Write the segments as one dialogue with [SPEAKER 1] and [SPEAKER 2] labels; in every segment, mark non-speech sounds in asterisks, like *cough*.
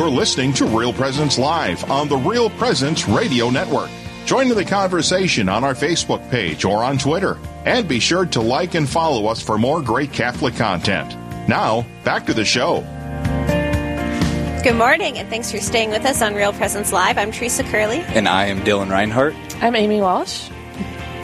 [SPEAKER 1] You're listening to Real Presence Live on the Real Presence Radio Network. Join in the conversation on our Facebook page or on Twitter. And be sure to like and follow us for more great Catholic content. Now, back to the show.
[SPEAKER 2] Good morning, and thanks for staying with us on Real Presence Live. I'm Teresa Curley.
[SPEAKER 3] And I am Dylan Reinhart.
[SPEAKER 4] I'm Amy Walsh.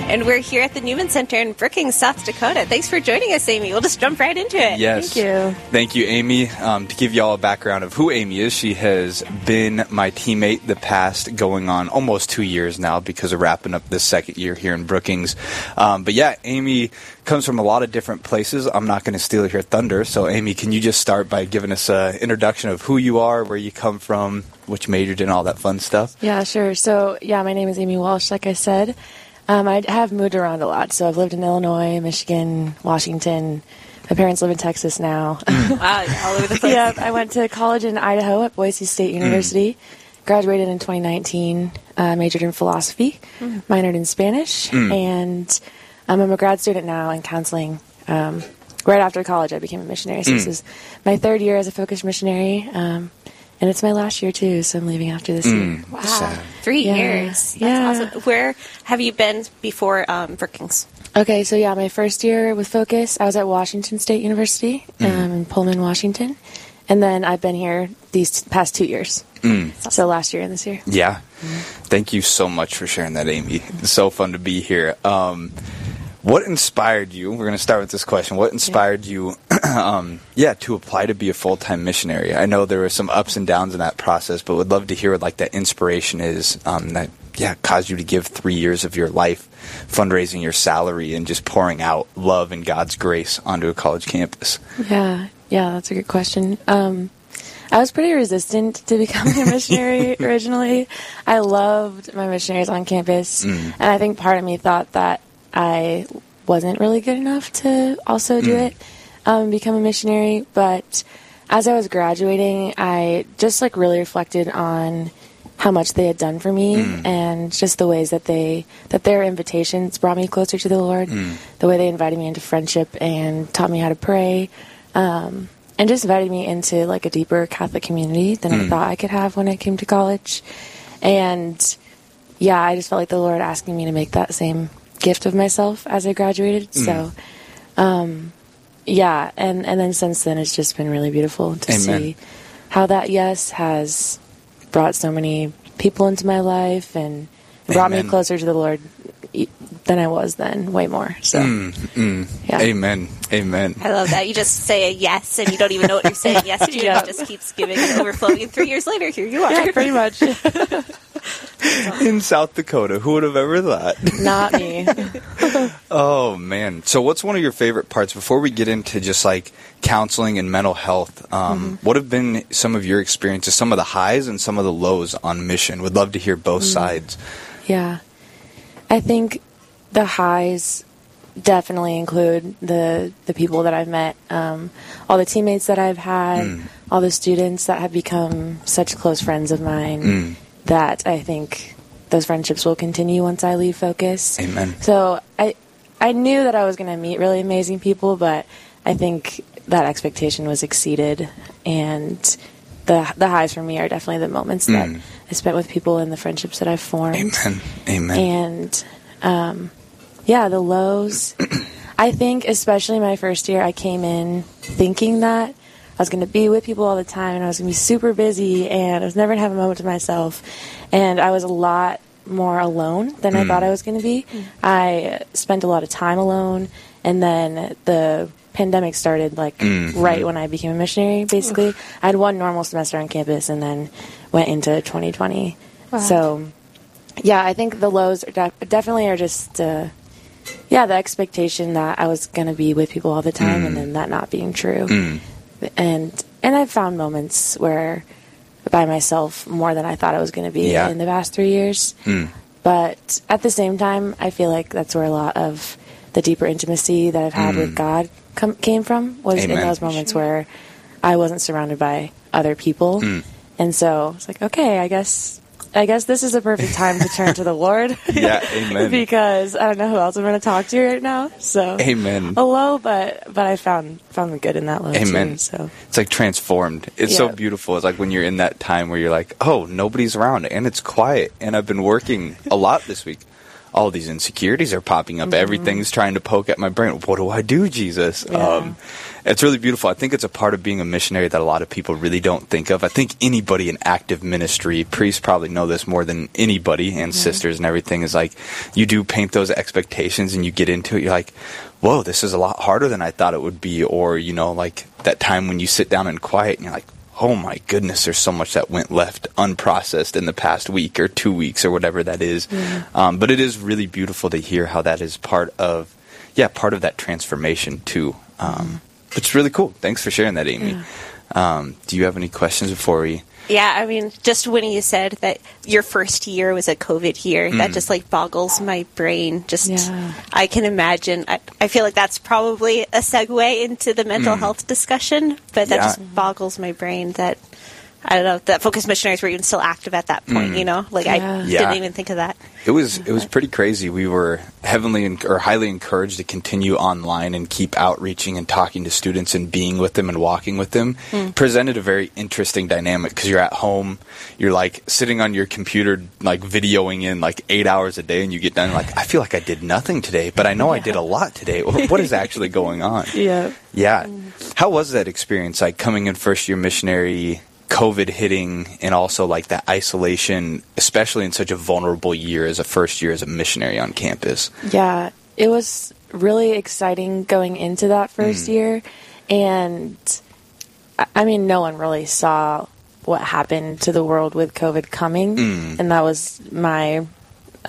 [SPEAKER 2] And we're here at the Newman Center in Brookings, South Dakota. Thanks for joining us, Amy. We'll just jump right into it.
[SPEAKER 3] Yes.
[SPEAKER 4] Thank you.
[SPEAKER 3] Thank you, Amy. Um, to give you all a background of who Amy is, she has been my teammate the past going on almost two years now because of wrapping up this second year here in Brookings. Um, but yeah, Amy comes from a lot of different places. I'm not going to steal your thunder. So, Amy, can you just start by giving us an introduction of who you are, where you come from, which majored in all that fun stuff?
[SPEAKER 4] Yeah, sure. So, yeah, my name is Amy Walsh, like I said. Um, I have moved around a lot. So, I've lived in Illinois, Michigan, Washington. My parents live in Texas now. *laughs*
[SPEAKER 2] Wow, all over the place.
[SPEAKER 4] yeah, I went to college in Idaho at Boise State University. Graduated in 2019. Uh, majored in philosophy, minored in Spanish, and um, I'm a grad student now in counseling. Um, right after college, I became a missionary. So this is my third year as a focused missionary, um, and it's my last year too. So I'm leaving after this year.
[SPEAKER 2] Wow,
[SPEAKER 3] Sad.
[SPEAKER 2] three
[SPEAKER 4] Yeah.
[SPEAKER 2] years. That's
[SPEAKER 4] Yeah.
[SPEAKER 2] awesome. Where have you been before um, Brookings?
[SPEAKER 4] Okay, so yeah, my first year with Focus, I was at Washington State University um, in Pullman, Washington, and then I've been here these past two years. So last year and this year.
[SPEAKER 3] Yeah. Thank you so much for sharing that, Amy. It's so fun to be here. Um, what inspired you? We're going to start with this question. What inspired you, *clears throat* um, yeah, to apply to be a full time missionary? I know there were some ups and downs in that process, but would love to hear what like that inspiration is um, that yeah caused you to give three years of your life fundraising your salary and just pouring out love and God's grace onto a college campus.
[SPEAKER 4] Yeah, yeah, that's a good question. Um, I was pretty resistant to becoming a *laughs* missionary originally. I loved my missionaries on campus, and I think part of me thought that I wasn't really good enough to also do it, um, become a missionary. But as I was graduating, I just like really reflected on how much they had done for me and just the ways that they that their invitations brought me closer to the Lord, the way they invited me into friendship and taught me how to pray, um, and just invited me into like a deeper Catholic community than I thought I could have when I came to college. And yeah, I just felt like the Lord asking me to make that same gift of myself as I graduated. So um, yeah, and and then since then it's just been really beautiful to
[SPEAKER 3] Amen.
[SPEAKER 4] see how that yes has brought so many people into my life and brought
[SPEAKER 3] Amen.
[SPEAKER 4] me closer to the Lord than I was then, way more. So mm, mm. yeah.
[SPEAKER 3] Amen. Amen.
[SPEAKER 2] I love that. You just say a yes, and you don't even know what you're saying yes to.
[SPEAKER 4] Yeah.
[SPEAKER 2] It just keeps giving and overflowing. And three years later, here you are.
[SPEAKER 4] Yeah, pretty much. *laughs* *laughs*
[SPEAKER 3] In South Dakota, who would have ever thought?
[SPEAKER 4] Not me. *laughs*
[SPEAKER 3] Oh man! So, what's one of your favorite parts before we get into just like counseling and mental health? Um, mm-hmm. What have been some of your experiences, some of the highs and some of the lows on mission? Would love to hear both mm. sides.
[SPEAKER 4] Yeah. I think the highs definitely include the the people that I've met, um, all the teammates that I've had, all the students that have become such close friends of mine that I think those friendships will continue once I leave Focus.
[SPEAKER 3] Amen.
[SPEAKER 4] So I I knew that I was going to meet really amazing people, but I think that expectation was exceeded and the the highs for me are definitely the moments that mm. I spent with people and the friendships that I've formed.
[SPEAKER 3] Amen. Amen.
[SPEAKER 4] And um, yeah, the lows. *clears throat* I think, especially my first year, I came in thinking that I was going to be with people all the time and I was going to be super busy and I was never going to have a moment to myself. And I was a lot more alone than I mm. thought I was going to be. Mm. I spent a lot of time alone. And then the pandemic started like mm-hmm. right when I became a missionary, basically. I had one normal semester on campus and then went into 2020. So yeah, I think the lows are def- definitely are just, uh, yeah, the expectation that I was going to be with people all the time, and mm. then that not being true. Mm. And and I've found moments where by myself more than I thought I was going to be
[SPEAKER 3] Yeah.
[SPEAKER 4] in the past three years. Mm. But at the same time, I feel like that's where a lot of the deeper intimacy that I've had with God com- came from was in those moments where I wasn't surrounded by other people, hmm. and so it's like, okay, I guess I guess this is a perfect time to turn to the Lord. *laughs*
[SPEAKER 3] Yeah, amen. *laughs*
[SPEAKER 4] because I don't know who else I'm going to talk to right now. So
[SPEAKER 3] Amen.
[SPEAKER 4] A low, but but I found found the good in that low
[SPEAKER 3] Amen.
[SPEAKER 4] too. So
[SPEAKER 3] It's like transformed. It's so beautiful. It's like when you're in that time where you're like, oh, nobody's around and it's quiet and I've been working a lot this week. All these insecurities are popping up. Everything's trying to poke at my brain. What do I do, Jesus?
[SPEAKER 4] Mm-hmm. Yeah.
[SPEAKER 3] Um, it's really beautiful. I think it's a part of being a missionary that a lot of people really don't think of. I think anybody in active ministry, priests probably know this more than anybody, and sisters and everything, is like you do paint those expectations and you get into it. You're like, whoa, this is a lot harder than I thought it would be. Or, you know, like that time when you sit down and quiet and you're like, oh my goodness, there's so much that went left unprocessed in the past week or two weeks or whatever that is. Um, but it is really beautiful to hear how that is part of, yeah, part of that transformation too. Um, It's really cool. Thanks for sharing that, Amy. Um, do you have any questions before we?
[SPEAKER 2] Yeah, I mean, just when you said that your first year was a COVID year,
[SPEAKER 3] Mm.
[SPEAKER 2] that just like boggles my brain. Just,
[SPEAKER 4] Yeah.
[SPEAKER 2] I can imagine. I, I feel like that's probably a segue into the mental health discussion, but that
[SPEAKER 3] Mm. Yeah.
[SPEAKER 2] just boggles my brain that. I don't know that focus missionaries were even still active at that point.
[SPEAKER 3] Mm.
[SPEAKER 2] You know, like
[SPEAKER 4] Yeah.
[SPEAKER 2] I
[SPEAKER 3] Yeah.
[SPEAKER 2] didn't even think of that.
[SPEAKER 3] It was it was pretty crazy. We were heavily en- or highly encouraged to continue online and keep outreaching and talking to students and being with them and walking with them. Presented a very interesting dynamic because you're at home, you're like sitting on your computer like videoing in like eight hours a day, and you get done like I feel like I did nothing today, but I know I did a lot today. what is actually going on? *laughs*
[SPEAKER 4] yeah.
[SPEAKER 3] Yeah. How was that experience? Like coming in first year missionary, COVID hitting, and also like that isolation, especially in such a vulnerable year as a first year as a missionary on campus.
[SPEAKER 4] Yeah, it was really exciting going into that first mm. year, and I- mean, no one really saw what happened to the world with COVID coming, mm. and that was my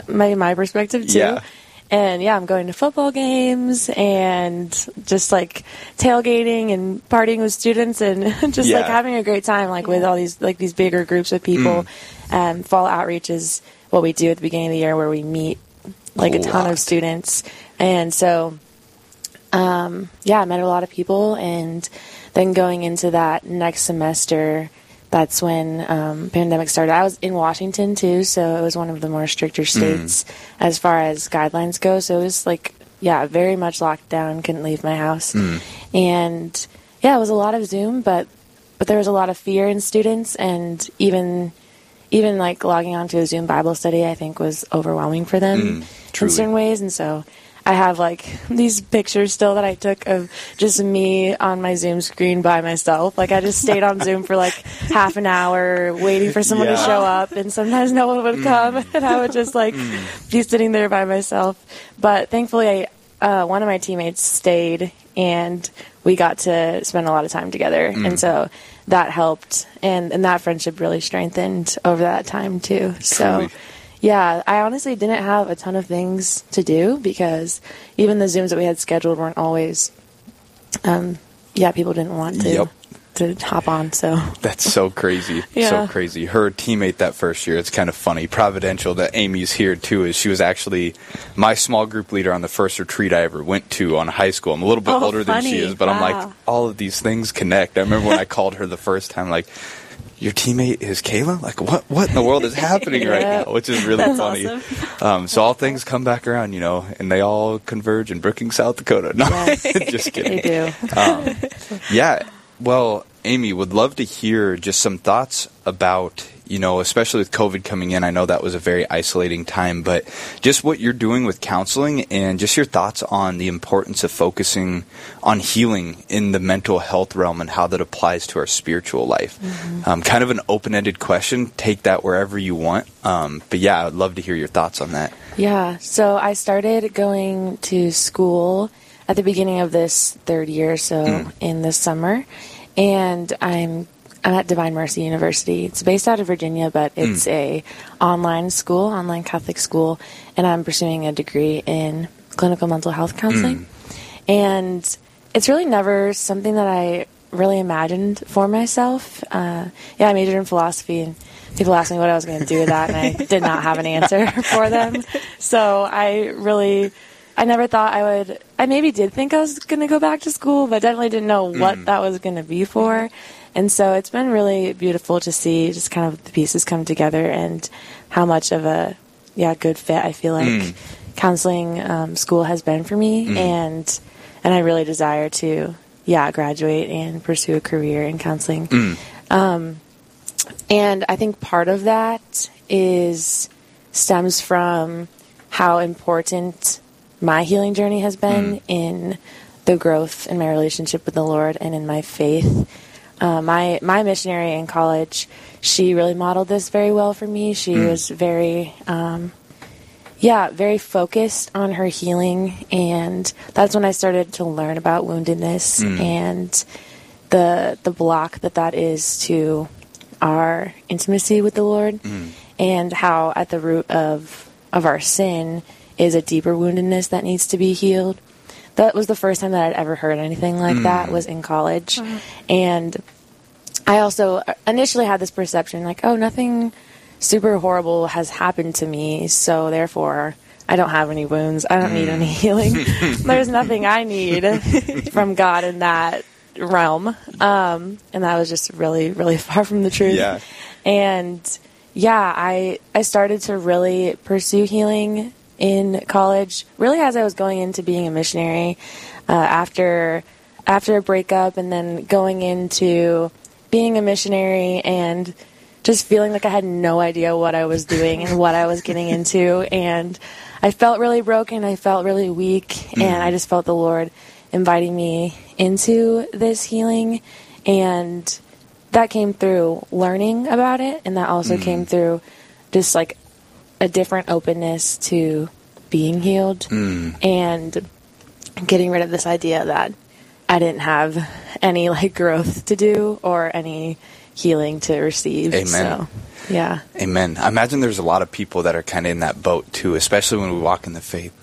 [SPEAKER 4] my my perspective too.
[SPEAKER 3] Yeah.
[SPEAKER 4] And yeah, I'm going to football games and just like tailgating and partying with students and *laughs* just like having a great time, like with all these like these bigger groups of people. Um, fall outreach is what we do at the beginning of the year, where we meet like a ton
[SPEAKER 3] Lot.
[SPEAKER 4] of students, and so um, yeah, I met a lot of people, and then going into that next semester, that's when um, pandemic started. I was in Washington too, so it was one of the more stricter mm. states as far as guidelines go. So it was like, yeah, very much locked down. Couldn't leave my house, mm. and yeah, it was a lot of Zoom, but but there was a lot of fear in students, and even even like logging onto a Zoom Bible study, I think was overwhelming for them mm,
[SPEAKER 3] in
[SPEAKER 4] certain ways, and so. I have like these pictures still that I took of just me on my Zoom screen by myself. Like I just stayed on Zoom for like *laughs* half an hour waiting for someone to show up and sometimes no one would come mm. and I would just like mm. be sitting there by myself. But thankfully I uh, one of my teammates stayed and we got to spend a lot of time together mm. and so that helped and, and that friendship really strengthened over that time too. So. Yeah, I honestly didn't have a ton of things to do because even the Zooms that we had scheduled weren't always, um, yeah, people didn't want to
[SPEAKER 3] Yep.
[SPEAKER 4] to hop on. So
[SPEAKER 3] That's so crazy. So crazy. Her teammate that first year, it's kind of funny. Providential that Amy's here too is she was actually my small group leader on the first retreat I ever went to on high school. I'm a little bit
[SPEAKER 2] Oh,
[SPEAKER 3] older than she is, but I'm like, all of these things connect. I remember when I called her the first time, like, your teammate is Kayla? Like, what What in the world is *laughs* happening right now? Which is really
[SPEAKER 2] That's
[SPEAKER 3] funny.
[SPEAKER 2] awesome.
[SPEAKER 3] Um, so all things come back around, you know, and they all converge in Brookings, South Dakota. *laughs* No,
[SPEAKER 4] Yes. *laughs*
[SPEAKER 3] just kidding.
[SPEAKER 4] they do.
[SPEAKER 3] Um, yeah. Well, Amy, would love to hear just some thoughts about, you know, especially with COVID coming in. I know that was a very isolating time, but just what you're doing with counseling and just your thoughts on the importance of focusing on healing in the mental health realm and how that applies to our spiritual life. Um, kind of an open ended question. Take that wherever you want. Um, but yeah, I'd love to hear your thoughts on that.
[SPEAKER 4] Yeah, so I started going to school at the beginning of this third year, so in the summer, and I'm I'm at Divine Mercy University. It's based out of Virginia, but hmm. it's a online school, online Catholic school, and I'm pursuing a degree in clinical mental health counseling. Hmm. And it's really never something that I really imagined for myself. Uh, yeah, I majored in philosophy, and people asked me what I was going to do with that, and I *laughs* did not have an answer *laughs* for them. So I really I never thought I would. I maybe did think I was going to go back to school, but definitely didn't know what hmm. that was going to be for. And so it's been really beautiful to see just kind of the pieces come together and how much of a yeah good fit I feel like counseling um, school has been for me, and and I really desire to yeah graduate and pursue a career in counseling. Um, and I think part of that is stems from how important my healing journey has been in the growth in my relationship with the Lord and in my faith. Uh, my my missionary in college, she really modeled this very well for me. She was very, um, yeah, very focused on her healing, and that's when I started to learn about woundedness and the the block that that is to our intimacy with the Lord, and how at the root of of our sin is a deeper woundedness that needs to be healed. That was the first time that I'd ever heard anything like that mm. was in college, uh-huh. and I also uh, initially had this perception like, oh, nothing super horrible has happened to me, so therefore I don't have any wounds. I don't need mm. any healing. *laughs* There's nothing I need *laughs* from God in that realm. Um, and that was just really, really *laughs* far from the truth.
[SPEAKER 3] Yeah.
[SPEAKER 4] And yeah, I I started to really pursue healing in college, really as I was going into being a missionary uh, after after a breakup, and then going into being a missionary and just feeling like I had no idea what I was doing and what I was getting into, and I felt really broken. I felt really weak, and I just felt the Lord inviting me into this healing, and that came through learning about it, and that also came through just like a different openness to being healed and getting rid of this idea that I didn't have any like growth to do or any healing to receive.
[SPEAKER 3] Amen.
[SPEAKER 4] So, yeah.
[SPEAKER 3] Amen. I imagine there's a lot of people that are kind of in that boat too, especially when we walk in the faith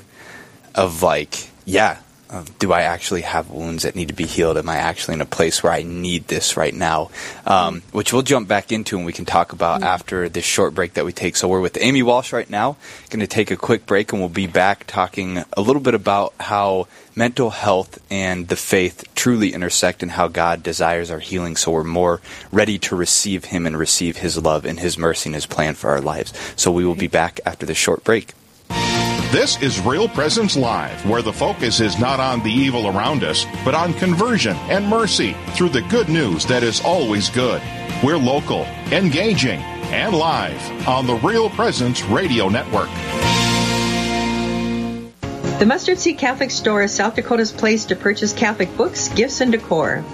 [SPEAKER 3] of like, yeah, of do I actually have wounds that need to be healed? Am I actually in a place where I need this right now? Um, which we'll jump back into and we can talk about after this short break that we take. So we're with Amy Walsh right now. Going to take a quick break and we'll be back talking a little bit about how mental health and the faith truly intersect and how God desires our healing so we're more ready to receive Him and receive His love and His mercy and His plan for our lives. So we will be back after this short break.
[SPEAKER 1] This is Real Presence Live, where the focus is not on the evil around us, but on conversion and mercy through the good news that is always good. We're local, engaging, and live on the Real Presence Radio Network.
[SPEAKER 5] The Mustard Seed Catholic Store is South Dakota's place to purchase Catholic books, gifts, and decor.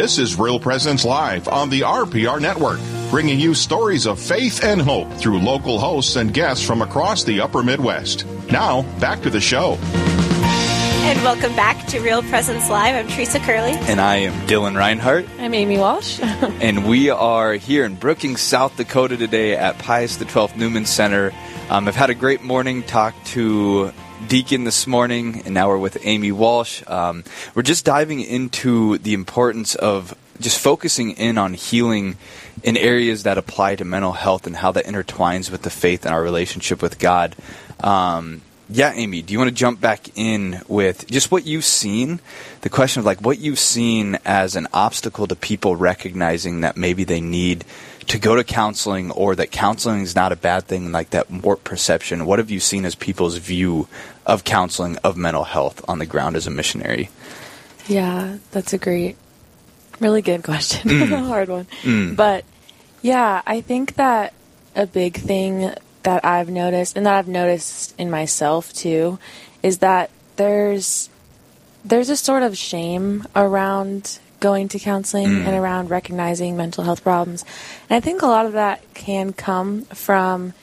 [SPEAKER 1] This is Real Presence Live on the RPR Network, bringing you stories of faith and hope through local hosts and guests from across the upper Midwest. Now, back to the show.
[SPEAKER 2] And welcome back to Real Presence Live. I'm Teresa Curley.
[SPEAKER 3] And I am Dylan Reinhart.
[SPEAKER 4] I'm Amy Walsh. *laughs*
[SPEAKER 3] and we are here in Brookings, South Dakota today at Pius XII Newman Center. Um, I've had a great morning, talked to Deacon this morning, and now we're with Amy Walsh. Um, we're just diving into the importance of just focusing in on healing in areas that apply to mental health and how that intertwines with the faith and our relationship with God. Um, yeah, Amy, do you want to jump back in with just what you've seen? The question of like what you've seen as an obstacle to people recognizing that maybe they need to go to counseling or that counseling is not a bad thing, like that warped perception. What have you seen as people's view of counseling, of mental health on the ground as a missionary?
[SPEAKER 4] Yeah, that's a great, really good question. *laughs* Mm. a hard one. Mm. But yeah, I think that a big thing that I've noticed and that I've noticed in myself too is that there's there's a sort of shame around going to counseling mm. and around recognizing mental health problems. And I think a lot of that can come from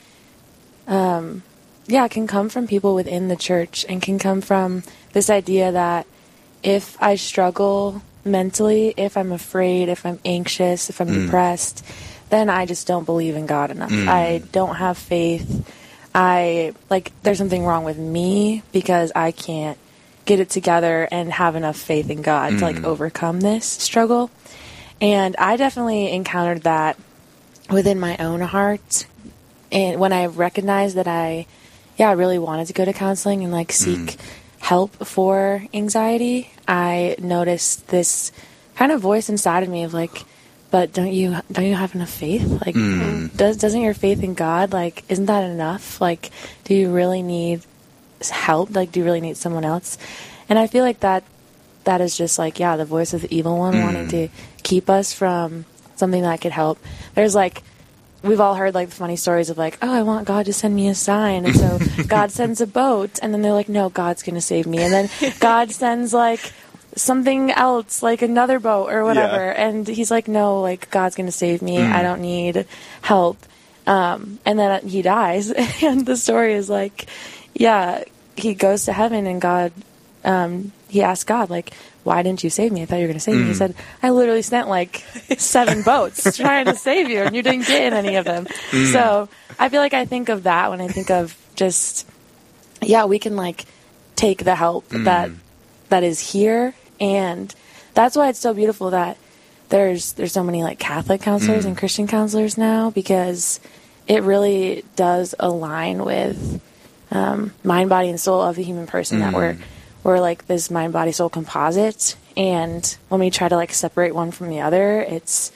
[SPEAKER 4] um, yeah, it can come from people within the church and can come from this idea that if I struggle mentally, if I'm afraid, if I'm anxious, if I'm mm. depressed, then I just don't believe in God enough. Mm. I don't have faith. I like there's something wrong with me because I can't get it together and have enough faith in God mm. to like mm. overcome this struggle. And I definitely encountered that within my own heart and when I recognized that I yeah, I really wanted to go to counseling and like seek mm. help for anxiety, I noticed this kind of voice inside of me of like but don't you don't you have enough faith? Like, mm. does doesn't your faith in God like isn't that enough? Like, do you really need help? Like, do you really need someone else? And I feel like that that is just like yeah, the voice of the evil one mm. wanting to keep us from something that could help. There's like we've all heard like the funny stories of like, oh, I want God to send me a sign, and so *laughs* God sends a boat, and then they're like, no, God's going to save me, and then *laughs* God sends like something else, like another boat or whatever. Yeah. And he's like, no, like God's going to save me. Mm. I don't need help. Um, and then he dies. *laughs* and the story is like, yeah, he goes to heaven and God, um, he asked God, like, why didn't you save me? I thought you were going to save mm. me. He mm. said, I literally sent like seven boats *laughs* trying to save you and you didn't get in any of them. Mm. So I feel like I think of that when I think of just, yeah, we can like take the help mm. that that is here and that's why it's so beautiful that there's there's so many like Catholic counselors mm. and Christian counselors now because it really does align with um, mind, body, and soul of the human person. Mm. That we're we're like this mind, body, soul composite, and when we try to like separate one from the other, it's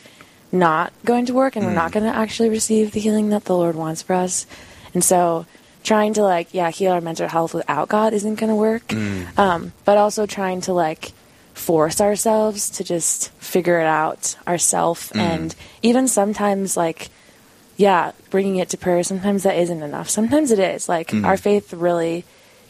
[SPEAKER 4] not going to work, and mm. we're not mm. going to actually receive the healing that the Lord wants for us. And so, trying to like yeah heal our mental health without God isn't going to work. Mm. Um, but also trying to like force ourselves to just figure it out ourselves mm. and even sometimes like yeah bringing it to prayer sometimes that isn't enough sometimes it is like mm. our faith really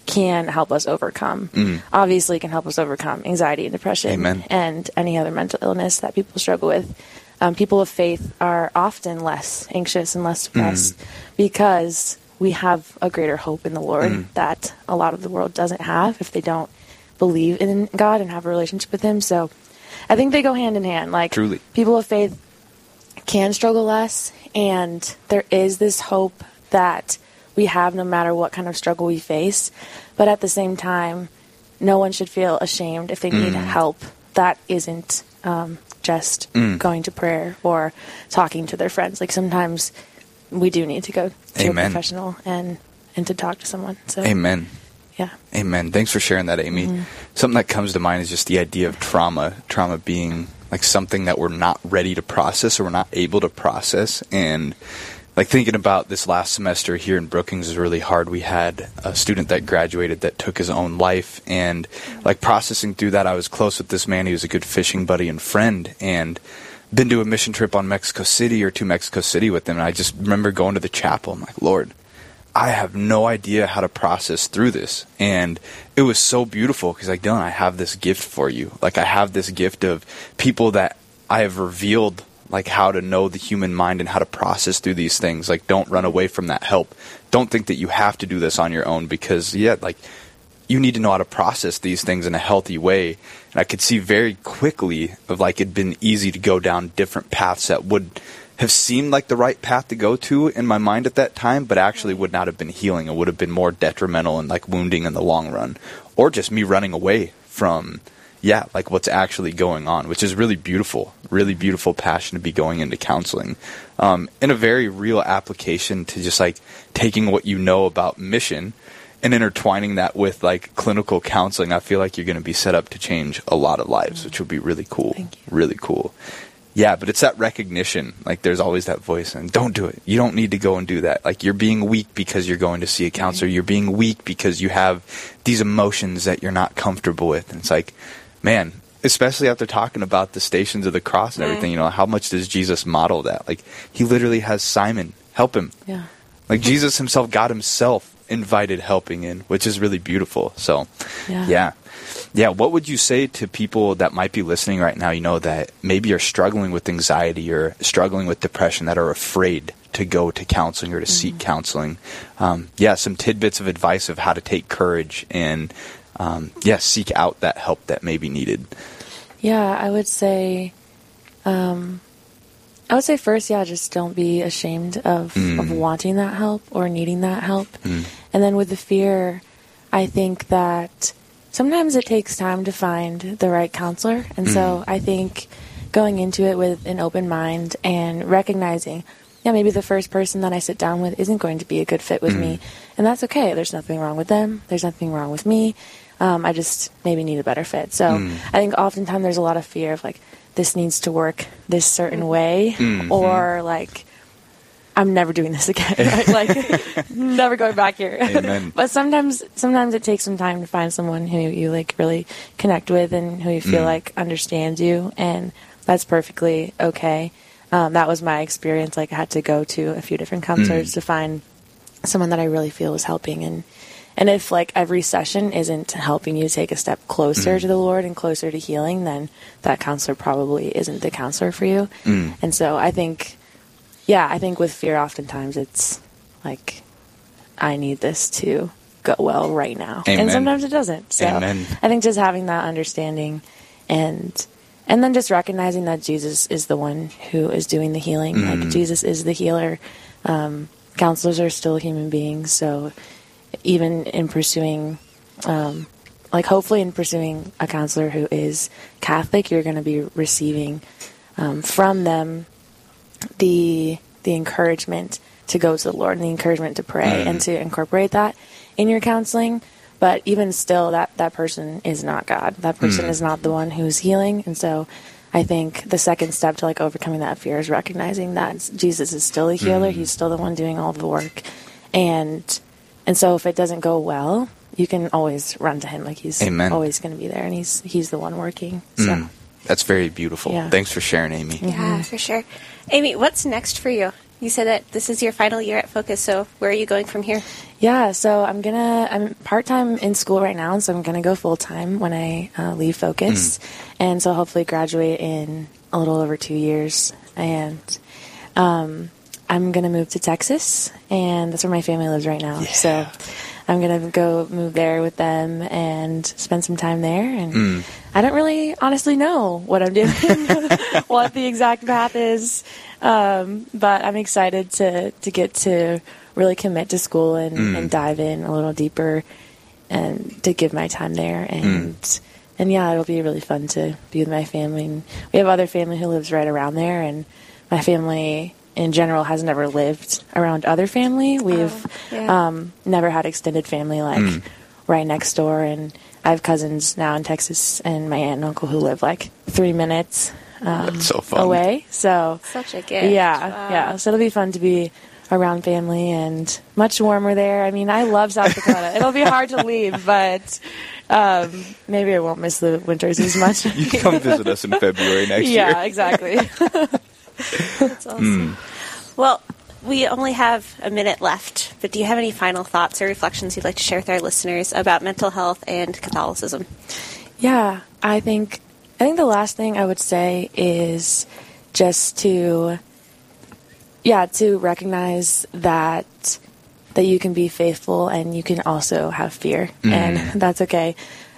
[SPEAKER 4] can help us overcome mm. obviously can help us overcome anxiety and depression
[SPEAKER 3] Amen.
[SPEAKER 4] and any other mental illness that people struggle with um, people of faith are often less anxious and less depressed mm. because we have a greater hope in the lord mm. that a lot of the world doesn't have if they don't believe in God and have a relationship with Him. So I think they go hand in hand. Like
[SPEAKER 3] Truly.
[SPEAKER 4] people of faith can struggle less, and there is this hope that we have no matter what kind of struggle we face. But at the same time, no one should feel ashamed if they need mm. help that isn't um, just mm. going to prayer or talking to their friends. Like sometimes we do need to go to Amen. a professional and and to talk to someone. So
[SPEAKER 3] Amen.
[SPEAKER 4] Yeah.
[SPEAKER 3] Amen. Thanks for sharing that, Amy. Mm-hmm. Something that comes to mind is just the idea of trauma. Trauma being like something that we're not ready to process or we're not able to process. And like thinking about this last semester here in Brookings is really hard. We had a student that graduated that took his own life, and like processing through that, I was close with this man. He was a good fishing buddy and friend, and been to a mission trip on Mexico City or to Mexico City with him. And I just remember going to the chapel. I'm like, Lord, I have no idea how to process through this. And it was so beautiful because, like, Dylan, I have this gift for you. Like, I have this gift of people that I have revealed like how to know the human mind and how to process through these things. Like, don't run away from that help. Don't think that you have to do this on your own because, yeah, like you need to know how to process these things in a healthy way. And I could see very quickly of like it'd been easy to go down different paths that would have seemed like the right path to go to in my mind at that time, but actually would not have been healing. It would have been more detrimental and like wounding in the long run, or just me running away from, yeah, like what's actually going on, which is really beautiful, really beautiful passion to be going into counseling, um, in a very real application to just like taking what you know about mission and intertwining that with like clinical counseling, I feel like you're going to be set up to change a lot of lives, which would be really cool. Really cool. Yeah, but it's that recognition. Like there's always that voice and don't do it. You don't need to go and do that. Like you're being weak because you're going to see a counselor. You're being weak because you have these emotions that you're not comfortable with. And it's like, man, especially after talking about the stations of the cross and everything, you know, how much does Jesus model that? Like he literally has Simon help him.
[SPEAKER 4] Yeah.
[SPEAKER 3] Like Jesus himself, God himself invited helping in, which is really beautiful. So,
[SPEAKER 4] Yeah.
[SPEAKER 3] yeah. Yeah, what would you say to people that might be listening right now, you know, that maybe are struggling with anxiety or struggling with depression that are afraid to go to counseling or to seek counseling? Um, yeah, some tidbits of advice of how to take courage and, um, yeah, seek out that help that may be needed.
[SPEAKER 4] Yeah, I would say, um, I would say first, yeah, just don't be ashamed of, of wanting that help or needing that help. And then with the fear, I think that sometimes it takes time to find the right counselor. And so hmm. I think going into it with an open mind and recognizing, yeah, maybe the first person that I sit down with isn't going to be a good fit with me. Hmm. And that's okay. There's nothing wrong with them, there's nothing wrong with me. Um, I just maybe need a better fit. So hmm. I think oftentimes there's a lot of fear of like, this needs to work this certain way, or like, I'm never doing this again. Right? Like, *laughs* never going back here.
[SPEAKER 3] Amen.
[SPEAKER 4] but sometimes, sometimes it takes some time to find someone who you like really connect with and who you feel mm. like understands you, and that's perfectly okay. Um, that was my experience. Like, I had to go to a few different counselors mm. to find someone that I really feel is helping and and if like every session isn't helping you take a step closer mm. to the Lord and closer to healing, then that counselor probably isn't the counselor for you. And so I think yeah, I think with fear oftentimes it's like I need this to go well right now.
[SPEAKER 3] Amen.
[SPEAKER 4] And sometimes it doesn't. So
[SPEAKER 3] Amen.
[SPEAKER 4] I think just having that understanding and and then just recognizing that Jesus is the one who is doing the healing.
[SPEAKER 3] Mm.
[SPEAKER 4] Like Jesus is the healer. Um, counselors are still human beings, so even in pursuing, um, like hopefully in pursuing a counselor who is Catholic, you're going to be receiving um, from them the the encouragement to go to the Lord and the encouragement to pray and mm. to incorporate that in your counseling. But even still, that that person is not God. That person mm. is not the one who's healing, and so. I think the second step to like overcoming that fear is recognizing that Jesus is still a healer. Mm. He's still the one doing all the work, and and so if it doesn't go well, you can always run to him. Like he's
[SPEAKER 3] Amen.
[SPEAKER 4] always going to be there, and he's he's the one working. So
[SPEAKER 3] That's very beautiful.
[SPEAKER 4] Yeah.
[SPEAKER 3] Thanks for sharing, Amy.
[SPEAKER 2] Yeah, for sure. Amy, what's next for you? You said that this is your final year at Focus, so where are you going from here?
[SPEAKER 4] yeah, so I'm gonna I'm part time in school right now, and so I'm gonna go full time when I uh, leave Focus, and so hopefully graduate in a little over two years, and um, I'm gonna move to Texas, and that's where my family lives right now. So I'm gonna go move there with them and spend some time there. And hmm. I don't really honestly know what I'm doing, *laughs* what the exact path is, um, but I'm excited to to get to really commit to school and, hmm. and dive in a little deeper and to give my time there hmm. and. And yeah, it'll be really fun to be with my family. And we have other family who lives right around there, and my family in general has never lived around other family. We've
[SPEAKER 2] yeah.
[SPEAKER 4] um, never had extended family like right next door, and I have cousins now in Texas, and my aunt and uncle who live like three minutes um,
[SPEAKER 3] so
[SPEAKER 4] away. So
[SPEAKER 2] Such a gift.
[SPEAKER 4] yeah,
[SPEAKER 2] Wow.
[SPEAKER 4] yeah. So it'll be fun to be around family and much warmer there. I mean, I love South Dakota. *laughs* it'll be hard to leave, but um, maybe I won't miss the winters as much.
[SPEAKER 3] You can come visit us in February next *laughs*
[SPEAKER 4] yeah,
[SPEAKER 3] year.
[SPEAKER 4] Yeah, exactly. *laughs*
[SPEAKER 2] That's awesome. Well, we only have a minute left, but do you have any final thoughts or reflections you'd like to share with our listeners about mental health and Catholicism?
[SPEAKER 4] Yeah, I think I think the last thing I would say is just to, yeah, to recognize that that you can be faithful and you can also have fear,
[SPEAKER 3] Mm-hmm.
[SPEAKER 4] and *laughs* that's okay.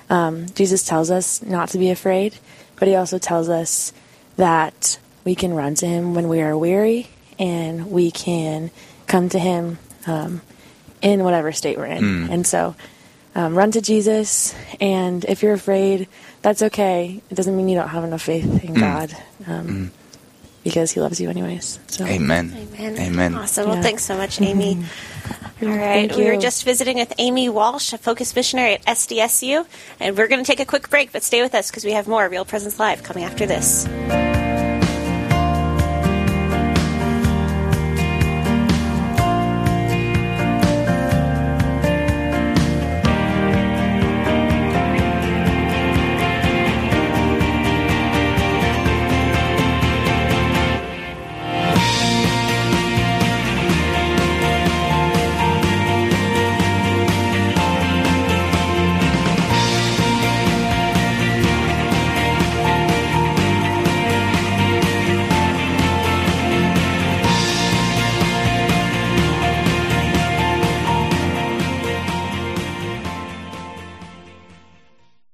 [SPEAKER 4] Um, Jesus tells us not to be afraid, but he also tells us that we can run to him when we are weary, and we can come to him um, in whatever state we're in.
[SPEAKER 3] Mm.
[SPEAKER 4] And so, um, run to Jesus, and if you're afraid, that's okay. It doesn't mean you don't have enough faith
[SPEAKER 3] Mm.
[SPEAKER 4] in God, um, because He loves you anyways. So,
[SPEAKER 3] Amen.
[SPEAKER 2] Amen.
[SPEAKER 3] Amen.
[SPEAKER 2] Awesome. Well,
[SPEAKER 4] Yeah.
[SPEAKER 2] thanks so much, Amy. *laughs* All right.
[SPEAKER 4] Thank
[SPEAKER 2] We were just visiting with Amy Walsh, a focus missionary at SDSU, and we're going to take a quick break, but stay with us because we have more Real Presence Live coming after this.